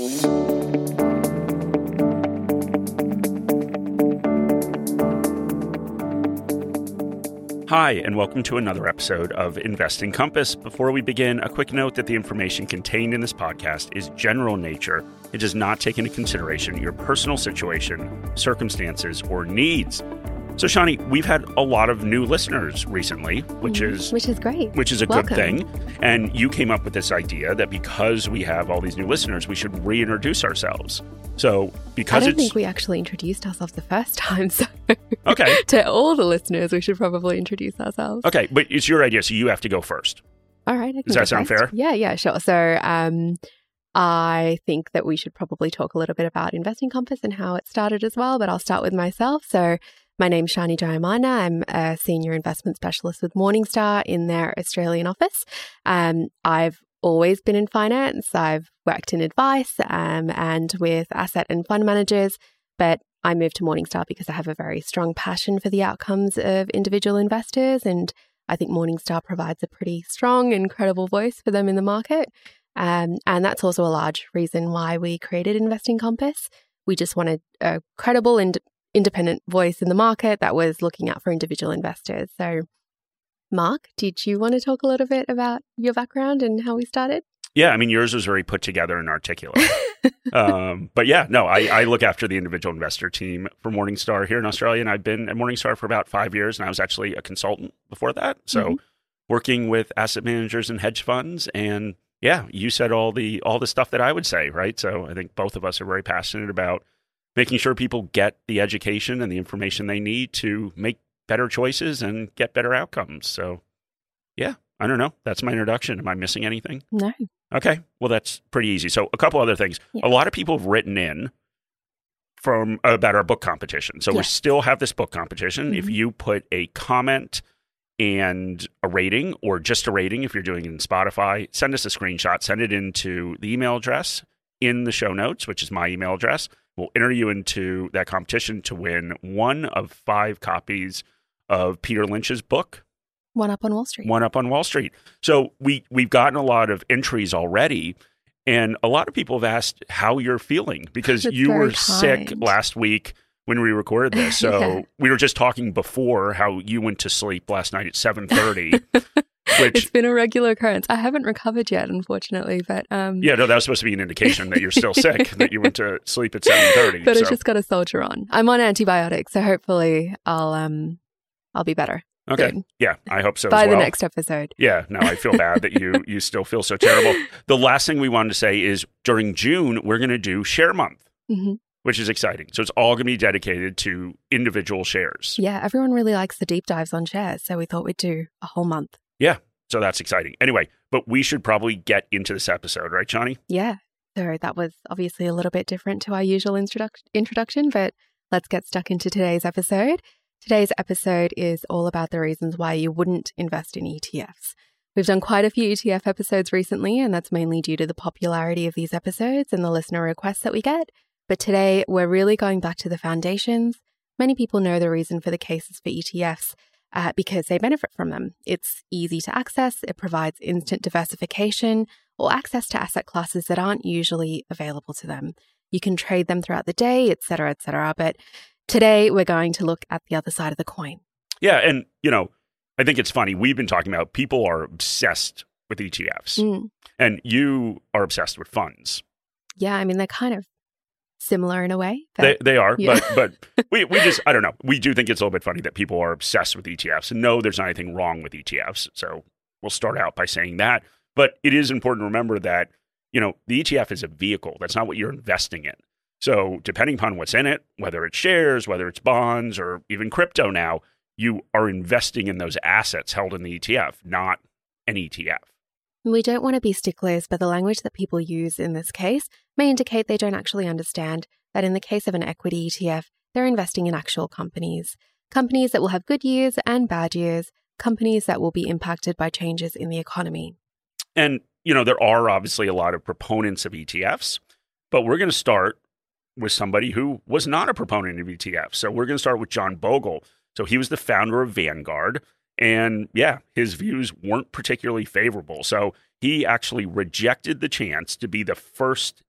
Hi, and welcome to another episode of Investing Compass. Before we begin, a quick note that the information contained in this podcast is general nature. It does not take into consideration your personal situation, circumstances, or needs. So, Shani, we've had a lot of new listeners recently, which Mhm. is which is great. which is a Welcome. good thing. And you came up with this idea that because we have all these new listeners, we should reintroduce ourselves. So, because I don't think we actually introduced ourselves the first time, so okay, to all the listeners, we should probably introduce ourselves. okay, but it's your idea, so you have to go first. All right. Does that sound first. fair? Yeah, yeah, sure. So, um, I think that we should probably talk a little bit about Investing Compass and how it started as well, but I'll start with myself. So, my name's Shani Jayamanne. I'm a senior investment specialist with Morningstar in their Australian office. Um, I've always been in finance. I've worked in advice um, and with asset and fund managers, but I moved to Morningstar because I have a very strong passion for the outcomes of individual investors. And I think Morningstar provides a pretty strong and credible voice for them in the market. Um, and that's also a large reason why we created Investing Compass. We just wanted a credible and independent voice in the market that was looking out for individual investors. So, Mark, did you want to talk a little bit about your background and how we started? Yeah, I mean, yours was very put together and articulate. um, but yeah, no, I, I look after the individual investor team for Morningstar here in Australia, and I've been at Morningstar for about five years, and I was actually a consultant before that. So, Mhm. working with asset managers and hedge funds, and yeah, you said all the all the stuff that I would say, right? So, I think both of us are very passionate about making sure people get the education and the information they need to make better choices and get better outcomes. So, yeah, I don't know. That's my introduction. Am I missing anything? No. Okay. Well, that's pretty easy. So, a couple other things. Yeah. A lot of people have written in from about our book competition. So, we still have this book competition. If Mhm. you put a comment and a rating, or just a rating, if you're doing it in Spotify, send us a screenshot, send it into the email address in the show notes, which is my email address. We'll enter you into that competition to win one of five copies of Peter Lynch's book, One up on Wall Street. one up on Wall Street. So we we've gotten a lot of entries already, and a lot of people have asked how you're feeling because That's you were sick last week when we recorded this. So Yeah. we were just talking before how you went to sleep last night at seven thirty. which it's been a regular occurrence. I haven't recovered yet, unfortunately, but um, yeah, no, that was supposed to be an indication that you're still sick, that you went to sleep at seven thirty. but so. I just got a soldier on. I'm on antibiotics, so hopefully I'll um I'll be better okay, soon. yeah, I hope so. by well. the next episode. Yeah, no, I feel bad that you you still feel so terrible. The last thing we wanted to say is during June we're going to do Share Month. hmm which is exciting. So it's all going to be dedicated to individual shares. Yeah, everyone really likes the deep dives on shares, so we thought we'd do a whole month. So that's exciting. Anyway, but we should probably get into this episode, right, Johnny? Yeah, so that was obviously a little bit different to our usual introduc- introduction, but let's get stuck into today's episode. Today's episode is all about the reasons why you wouldn't invest in ETFs. We've done quite a few ETF episodes recently, and that's mainly due to the popularity of these episodes and the listener requests that we get. But today, we're really going back to the foundations. Many people know the reason for the cases for ETFs uh, because they benefit from them. It's easy to access, it provides instant diversification or access to asset classes that aren't usually available to them. You can trade them throughout the day, et cetera, et cetera. But today, we're going to look at the other side of the coin. Yeah, and you know, I think it's funny. We've been talking about people are obsessed with ETFs, Mm. and you are obsessed with funds. Yeah, I mean, they're kind of similar in a way. They, they are, yeah. but but we we just I don't know. We do think it's a little bit funny that people are obsessed with ETFs. And no, there's not anything wrong with ETFs. So we'll start out by saying that. But it is important to remember that you know the ETF is a vehicle. That's not what you're investing in. So depending upon what's in it, whether it's shares, whether it's bonds, or even crypto, now you are investing in those assets held in the ETF, not an ETF. We don't want to be sticklers, but the language that people use in this case may indicate they don't actually understand that in the case of an equity ETF, they're investing in actual companies. Companies that will have good years and bad years, companies that will be impacted by changes in the economy. And, you know, there are obviously a lot of proponents of ETFs, but we're going to start with somebody who was not a proponent of ETFs. So we're going to start with John Bogle. So he was the founder of Vanguard. And yeah, his views weren't particularly favorable. So he actually rejected the chance to be the first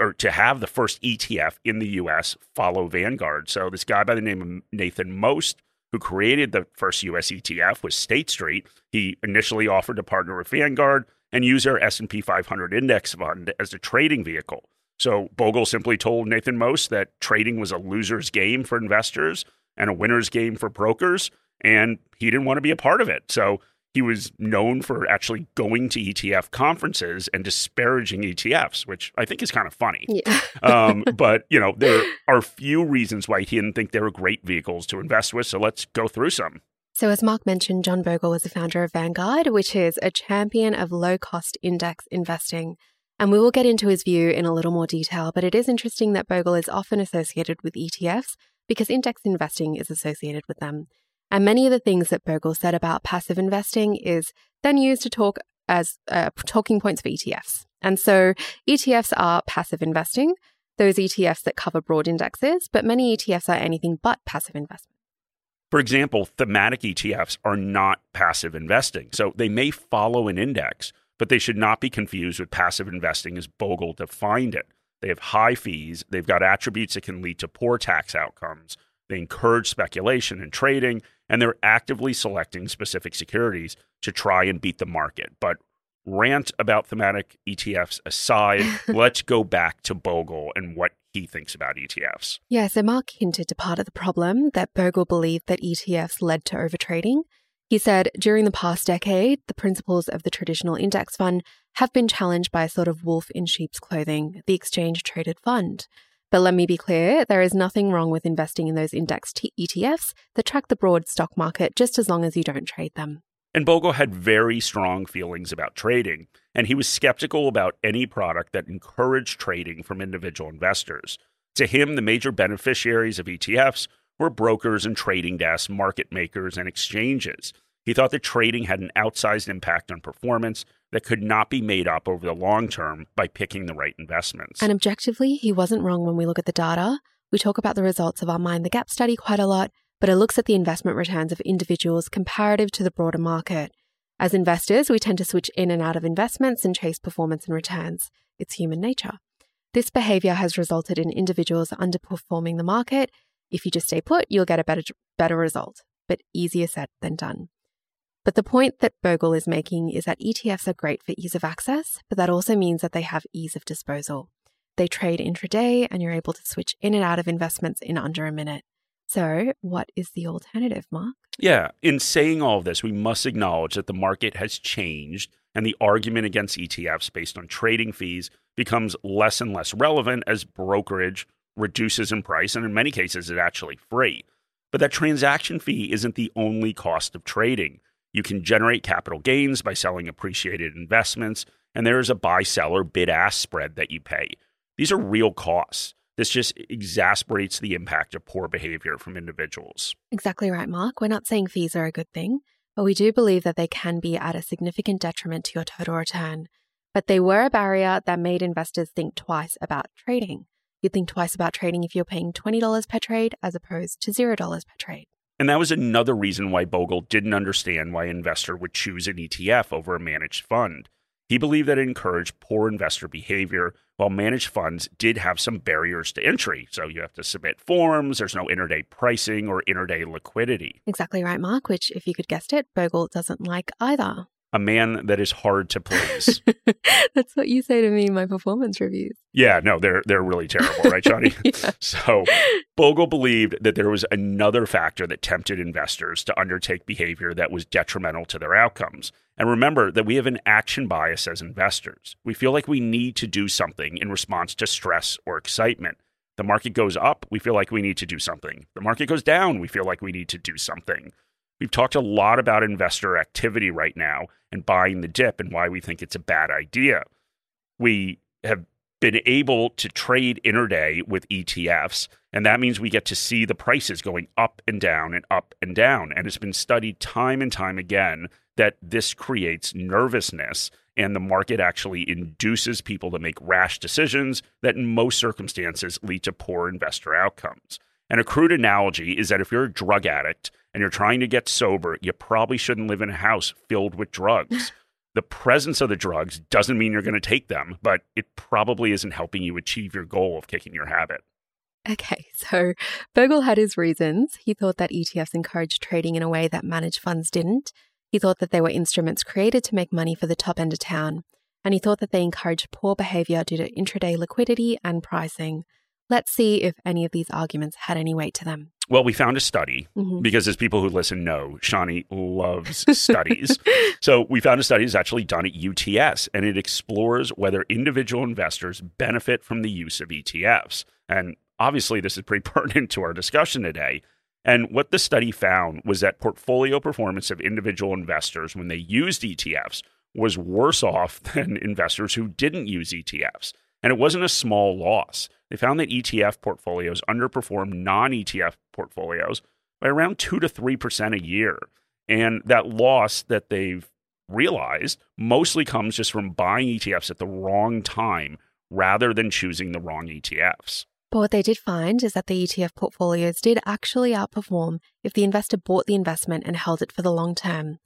or to have the first ETF in the US follow Vanguard. So this guy by the name of Nathan Most who created the first US ETF was State Street. He initially offered to partner with Vanguard and use their S&P 500 index fund as a trading vehicle. So Bogle simply told Nathan Most that trading was a loser's game for investors and a winner's game for brokers, and he didn't want to be a part of it. So he was known for actually going to ETF conferences and disparaging ETFs, which I think is kind of funny. Yeah. um, but you know, there are few reasons why he didn't think they were great vehicles to invest with. So let's go through some. So, as Mark mentioned, John Bogle was the founder of Vanguard, which is a champion of low cost index investing. And we will get into his view in a little more detail, but it is interesting that Bogle is often associated with ETFs because index investing is associated with them. And many of the things that Bogle said about passive investing is then used to talk as uh, talking points for ETFs. And so ETFs are passive investing, those ETFs that cover broad indexes, but many ETFs are anything but passive investment. For example, thematic ETFs are not passive investing. So they may follow an index, but they should not be confused with passive investing as Bogle defined it. They have high fees, they've got attributes that can lead to poor tax outcomes, they encourage speculation and trading, and they're actively selecting specific securities to try and beat the market. But rant about thematic ETFs aside, let's go back to Bogle and what he thinks about ETFs. Yeah, so Mark hinted to part of the problem that Bogle believed that ETFs led to overtrading. He said during the past decade, the principles of the traditional index fund have been challenged by a sort of wolf in sheep's clothing, the exchange traded fund. But let me be clear there is nothing wrong with investing in those index t- ETFs that track the broad stock market just as long as you don't trade them. And Bogle had very strong feelings about trading, and he was skeptical about any product that encouraged trading from individual investors. To him, the major beneficiaries of ETFs were brokers and trading desks, market makers, and exchanges. He thought that trading had an outsized impact on performance that could not be made up over the long term by picking the right investments. And objectively, he wasn't wrong when we look at the data. We talk about the results of our Mind the Gap study quite a lot, but it looks at the investment returns of individuals comparative to the broader market. As investors, we tend to switch in and out of investments and chase performance and returns. It's human nature. This behavior has resulted in individuals underperforming the market. If you just stay put, you'll get a better, better result, but easier said than done. But the point that Bogle is making is that ETFs are great for ease of access, but that also means that they have ease of disposal. They trade intraday and you're able to switch in and out of investments in under a minute. So, what is the alternative, Mark? Yeah, in saying all of this, we must acknowledge that the market has changed and the argument against ETFs based on trading fees becomes less and less relevant as brokerage reduces in price, and in many cases, it's actually free. But that transaction fee isn't the only cost of trading. You can generate capital gains by selling appreciated investments, and there is a buy seller bid ask spread that you pay. These are real costs. This just exasperates the impact of poor behavior from individuals. Exactly right, Mark. We're not saying fees are a good thing, but we do believe that they can be at a significant detriment to your total return. But they were a barrier that made investors think twice about trading. You'd think twice about trading if you're paying $20 per trade as opposed to $0 per trade. And that was another reason why Bogle didn't understand why an investor would choose an ETF over a managed fund. He believed that it encouraged poor investor behavior, while managed funds did have some barriers to entry. So you have to submit forms, there's no intraday pricing or intraday liquidity. Exactly right, Mark, which, if you could guess it, Bogle doesn't like either. A man that is hard to please. That's what you say to me in my performance reviews. Yeah, no, they're they're really terrible, right, Johnny? yeah. So Bogle believed that there was another factor that tempted investors to undertake behavior that was detrimental to their outcomes. And remember that we have an action bias as investors. We feel like we need to do something in response to stress or excitement. The market goes up, we feel like we need to do something. The market goes down, we feel like we need to do something. We've talked a lot about investor activity right now and buying the dip and why we think it's a bad idea. We have been able to trade intraday with ETFs, and that means we get to see the prices going up and down and up and down. And it's been studied time and time again that this creates nervousness and the market actually induces people to make rash decisions that in most circumstances lead to poor investor outcomes. And a crude analogy is that if you're a drug addict and you're trying to get sober, you probably shouldn't live in a house filled with drugs. the presence of the drugs doesn't mean you're going to take them, but it probably isn't helping you achieve your goal of kicking your habit. Okay, so Bogle had his reasons. He thought that ETFs encouraged trading in a way that managed funds didn't. He thought that they were instruments created to make money for the top end of town. And he thought that they encouraged poor behavior due to intraday liquidity and pricing. Let's see if any of these arguments had any weight to them. Well, we found a study mm-hmm. because, as people who listen know, Shani loves studies. so, we found a study that's actually done at UTS, and it explores whether individual investors benefit from the use of ETFs. And obviously, this is pretty pertinent to our discussion today. And what the study found was that portfolio performance of individual investors when they used ETFs was worse off than investors who didn't use ETFs. And it wasn't a small loss. They found that ETF portfolios underperform non ETF portfolios by around 2 to 3% a year. And that loss that they've realized mostly comes just from buying ETFs at the wrong time rather than choosing the wrong ETFs. But what they did find is that the ETF portfolios did actually outperform if the investor bought the investment and held it for the long term.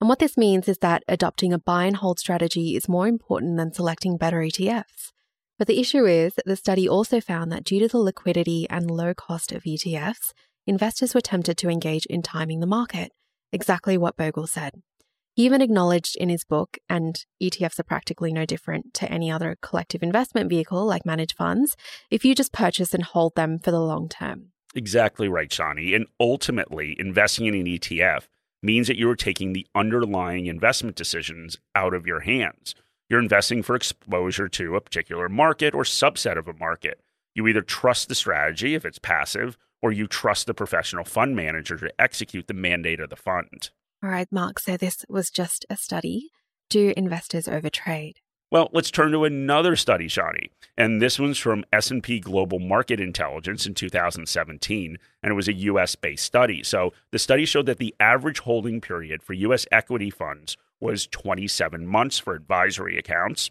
And what this means is that adopting a buy and hold strategy is more important than selecting better ETFs. But the issue is the study also found that due to the liquidity and low cost of ETFs, investors were tempted to engage in timing the market, exactly what Bogle said. He even acknowledged in his book, and ETFs are practically no different to any other collective investment vehicle like managed funds, if you just purchase and hold them for the long term. Exactly right, Shani. And ultimately, investing in an ETF means that you are taking the underlying investment decisions out of your hands. You're investing for exposure to a particular market or subset of a market. You either trust the strategy if it's passive, or you trust the professional fund manager to execute the mandate of the fund. All right, Mark. So this was just a study. Do investors overtrade? Well, let's turn to another study, Shani. And this one's from S&P Global Market Intelligence in 2017, and it was a US-based study. So, the study showed that the average holding period for US equity funds was 27 months for advisory accounts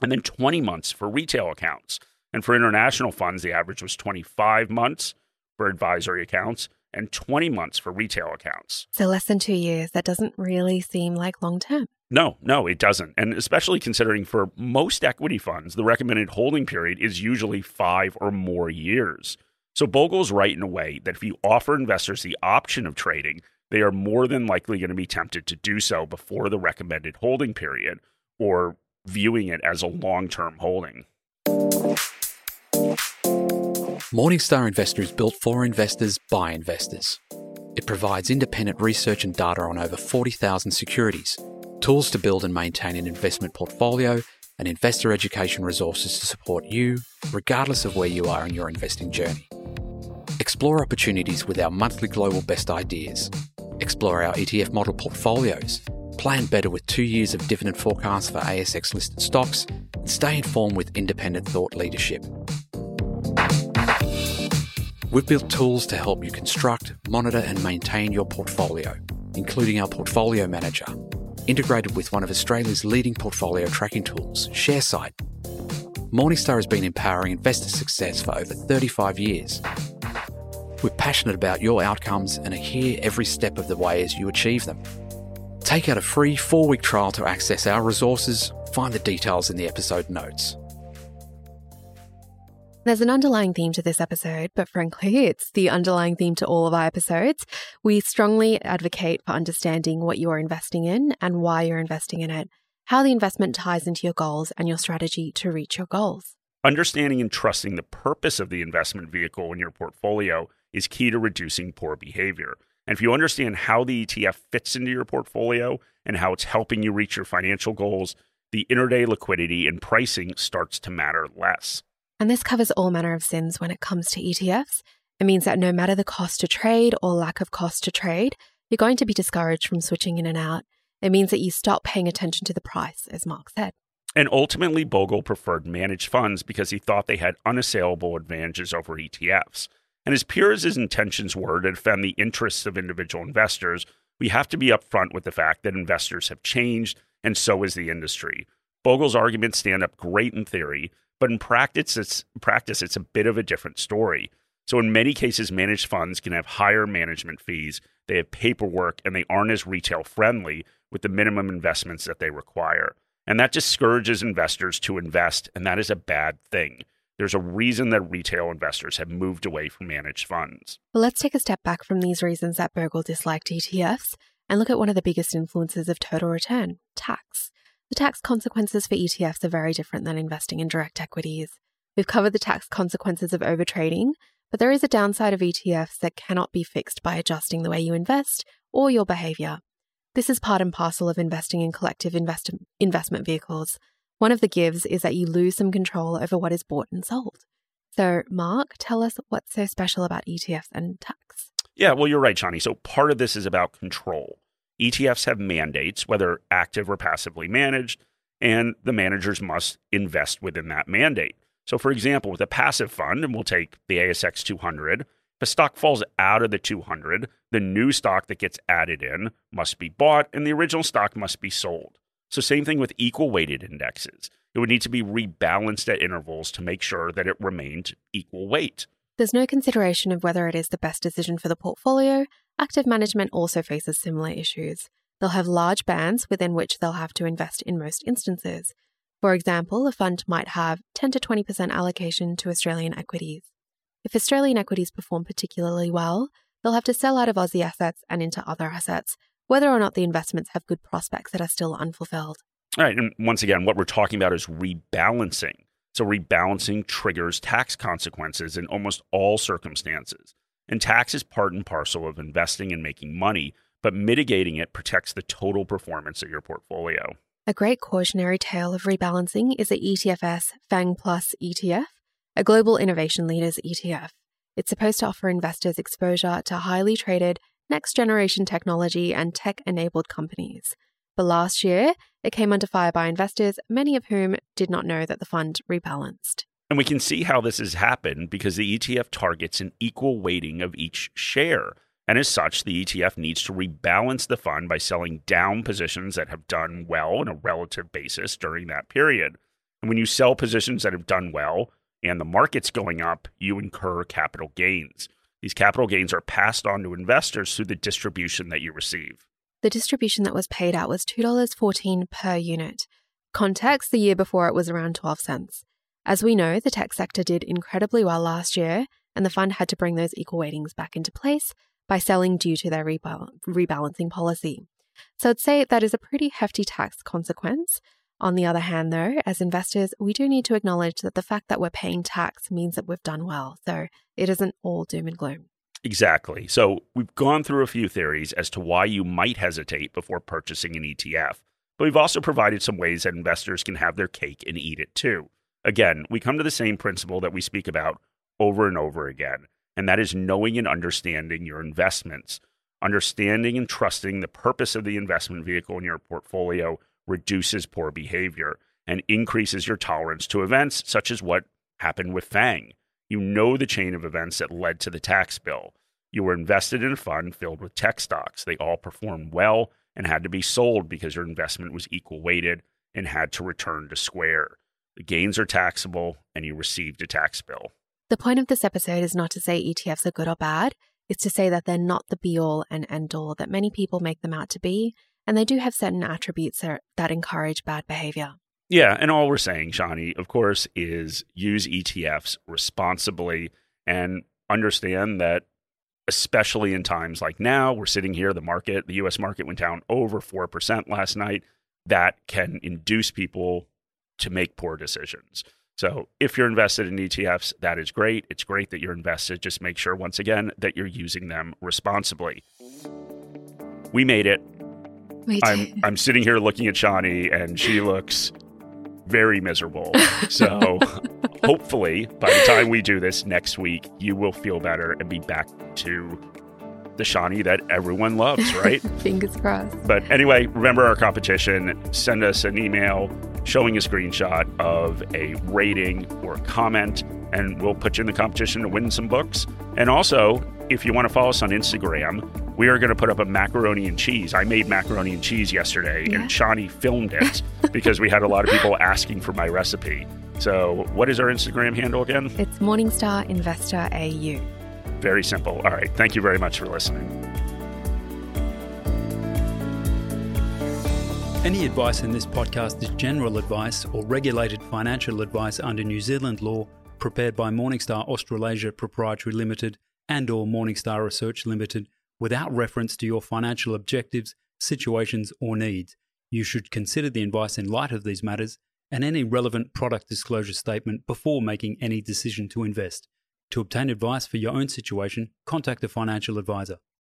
and then 20 months for retail accounts. And for international funds, the average was 25 months for advisory accounts and 20 months for retail accounts. So less than two years. That doesn't really seem like long term. No, no, it doesn't. And especially considering for most equity funds, the recommended holding period is usually five or more years. So Bogle's right in a way that if you offer investors the option of trading, they are more than likely going to be tempted to do so before the recommended holding period or viewing it as a long term holding. Morningstar Investor is built for investors by investors. It provides independent research and data on over 40,000 securities, tools to build and maintain an investment portfolio, and investor education resources to support you, regardless of where you are in your investing journey. Explore opportunities with our monthly global best ideas explore our ETF model portfolios, plan better with two years of dividend forecasts for ASX listed stocks, and stay informed with independent thought leadership. We've built tools to help you construct, monitor, and maintain your portfolio, including our Portfolio Manager, integrated with one of Australia's leading portfolio tracking tools, Sharesight. Morningstar has been empowering investor success for over 35 years we're passionate about your outcomes and are here every step of the way as you achieve them. Take out a free four week trial to access our resources. Find the details in the episode notes. There's an underlying theme to this episode, but frankly, it's the underlying theme to all of our episodes. We strongly advocate for understanding what you are investing in and why you're investing in it, how the investment ties into your goals, and your strategy to reach your goals. Understanding and trusting the purpose of the investment vehicle in your portfolio is key to reducing poor behavior. And if you understand how the ETF fits into your portfolio and how it's helping you reach your financial goals, the intraday liquidity and pricing starts to matter less. And this covers all manner of sins when it comes to ETFs. It means that no matter the cost to trade or lack of cost to trade, you're going to be discouraged from switching in and out. It means that you stop paying attention to the price, as Mark said. And ultimately, Bogle preferred managed funds because he thought they had unassailable advantages over ETFs. And as pure as his intentions were to defend the interests of individual investors, we have to be upfront with the fact that investors have changed, and so has the industry. Bogle's arguments stand up great in theory, but in practice, it's, practice, it's a bit of a different story. So, in many cases, managed funds can have higher management fees, they have paperwork, and they aren't as retail friendly, with the minimum investments that they require. And that discourages investors to invest, and that is a bad thing. There's a reason that retail investors have moved away from managed funds. Well, let's take a step back from these reasons that Bogle disliked ETFs and look at one of the biggest influences of total return tax. The tax consequences for ETFs are very different than investing in direct equities. We've covered the tax consequences of overtrading, but there is a downside of ETFs that cannot be fixed by adjusting the way you invest or your behavior. This is part and parcel of investing in collective invest- investment vehicles. One of the gives is that you lose some control over what is bought and sold. So, Mark, tell us what's so special about ETFs and tax. Yeah, well, you're right, Shani. So, part of this is about control. ETFs have mandates, whether active or passively managed, and the managers must invest within that mandate. So, for example, with a passive fund, and we'll take the ASX 200, if a stock falls out of the 200, the new stock that gets added in must be bought and the original stock must be sold. So, same thing with equal weighted indexes. It would need to be rebalanced at intervals to make sure that it remained equal weight. There's no consideration of whether it is the best decision for the portfolio. Active management also faces similar issues. They'll have large bands within which they'll have to invest in most instances. For example, a fund might have 10 to 20% allocation to Australian equities. If Australian equities perform particularly well, they'll have to sell out of Aussie assets and into other assets, whether or not the investments have good prospects that are still unfulfilled. All right. And once again, what we're talking about is rebalancing. So, rebalancing triggers tax consequences in almost all circumstances. And tax is part and parcel of investing and making money, but mitigating it protects the total performance of your portfolio. A great cautionary tale of rebalancing is the ETFS FANG Plus ETF a global innovation leaders ETF. It's supposed to offer investors exposure to highly traded, next generation technology and tech enabled companies. But last year, it came under fire by investors, many of whom did not know that the fund rebalanced. And we can see how this has happened because the ETF targets an equal weighting of each share. And as such, the ETF needs to rebalance the fund by selling down positions that have done well on a relative basis during that period. And when you sell positions that have done well, and the market's going up, you incur capital gains. These capital gains are passed on to investors through the distribution that you receive. The distribution that was paid out was $2.14 per unit. Context the year before it was around 12 cents. As we know, the tech sector did incredibly well last year, and the fund had to bring those equal weightings back into place by selling due to their rebalancing policy. So I'd say that is a pretty hefty tax consequence, on the other hand, though, as investors, we do need to acknowledge that the fact that we're paying tax means that we've done well. So it isn't all doom and gloom. Exactly. So we've gone through a few theories as to why you might hesitate before purchasing an ETF, but we've also provided some ways that investors can have their cake and eat it too. Again, we come to the same principle that we speak about over and over again, and that is knowing and understanding your investments, understanding and trusting the purpose of the investment vehicle in your portfolio reduces poor behavior and increases your tolerance to events such as what happened with Fang. You know the chain of events that led to the tax bill. You were invested in a fund filled with tech stocks. They all performed well and had to be sold because your investment was equal weighted and had to return to square. The gains are taxable and you received a tax bill. The point of this episode is not to say ETFs are good or bad, it's to say that they're not the be all and end all that many people make them out to be, and they do have certain attributes that encourage bad behavior. Yeah, and all we're saying, Shani, of course, is use ETFs responsibly and understand that especially in times like now, we're sitting here, the market, the US market went down over 4% last night. That can induce people to make poor decisions. So if you're invested in ETFs, that is great. It's great that you're invested. Just make sure, once again, that you're using them responsibly. We made it. I'm I'm sitting here looking at Shani, and she looks very miserable. So hopefully by the time we do this next week, you will feel better and be back to the Shani that everyone loves, right? Fingers crossed. But anyway, remember our competition. Send us an email showing a screenshot of a rating or comment, and we'll put you in the competition to win some books. And also, if you want to follow us on Instagram, we are going to put up a macaroni and cheese. I made macaroni and cheese yesterday, yeah. and Shani filmed it because we had a lot of people asking for my recipe. So, what is our Instagram handle again? It's Morningstar Investor AU. Very simple. All right. Thank you very much for listening. Any advice in this podcast is general advice or regulated financial advice under New Zealand law prepared by Morningstar Australasia Proprietary Limited and or Morningstar Research Limited without reference to your financial objectives, situations or needs. You should consider the advice in light of these matters and any relevant product disclosure statement before making any decision to invest. To obtain advice for your own situation, contact a financial advisor.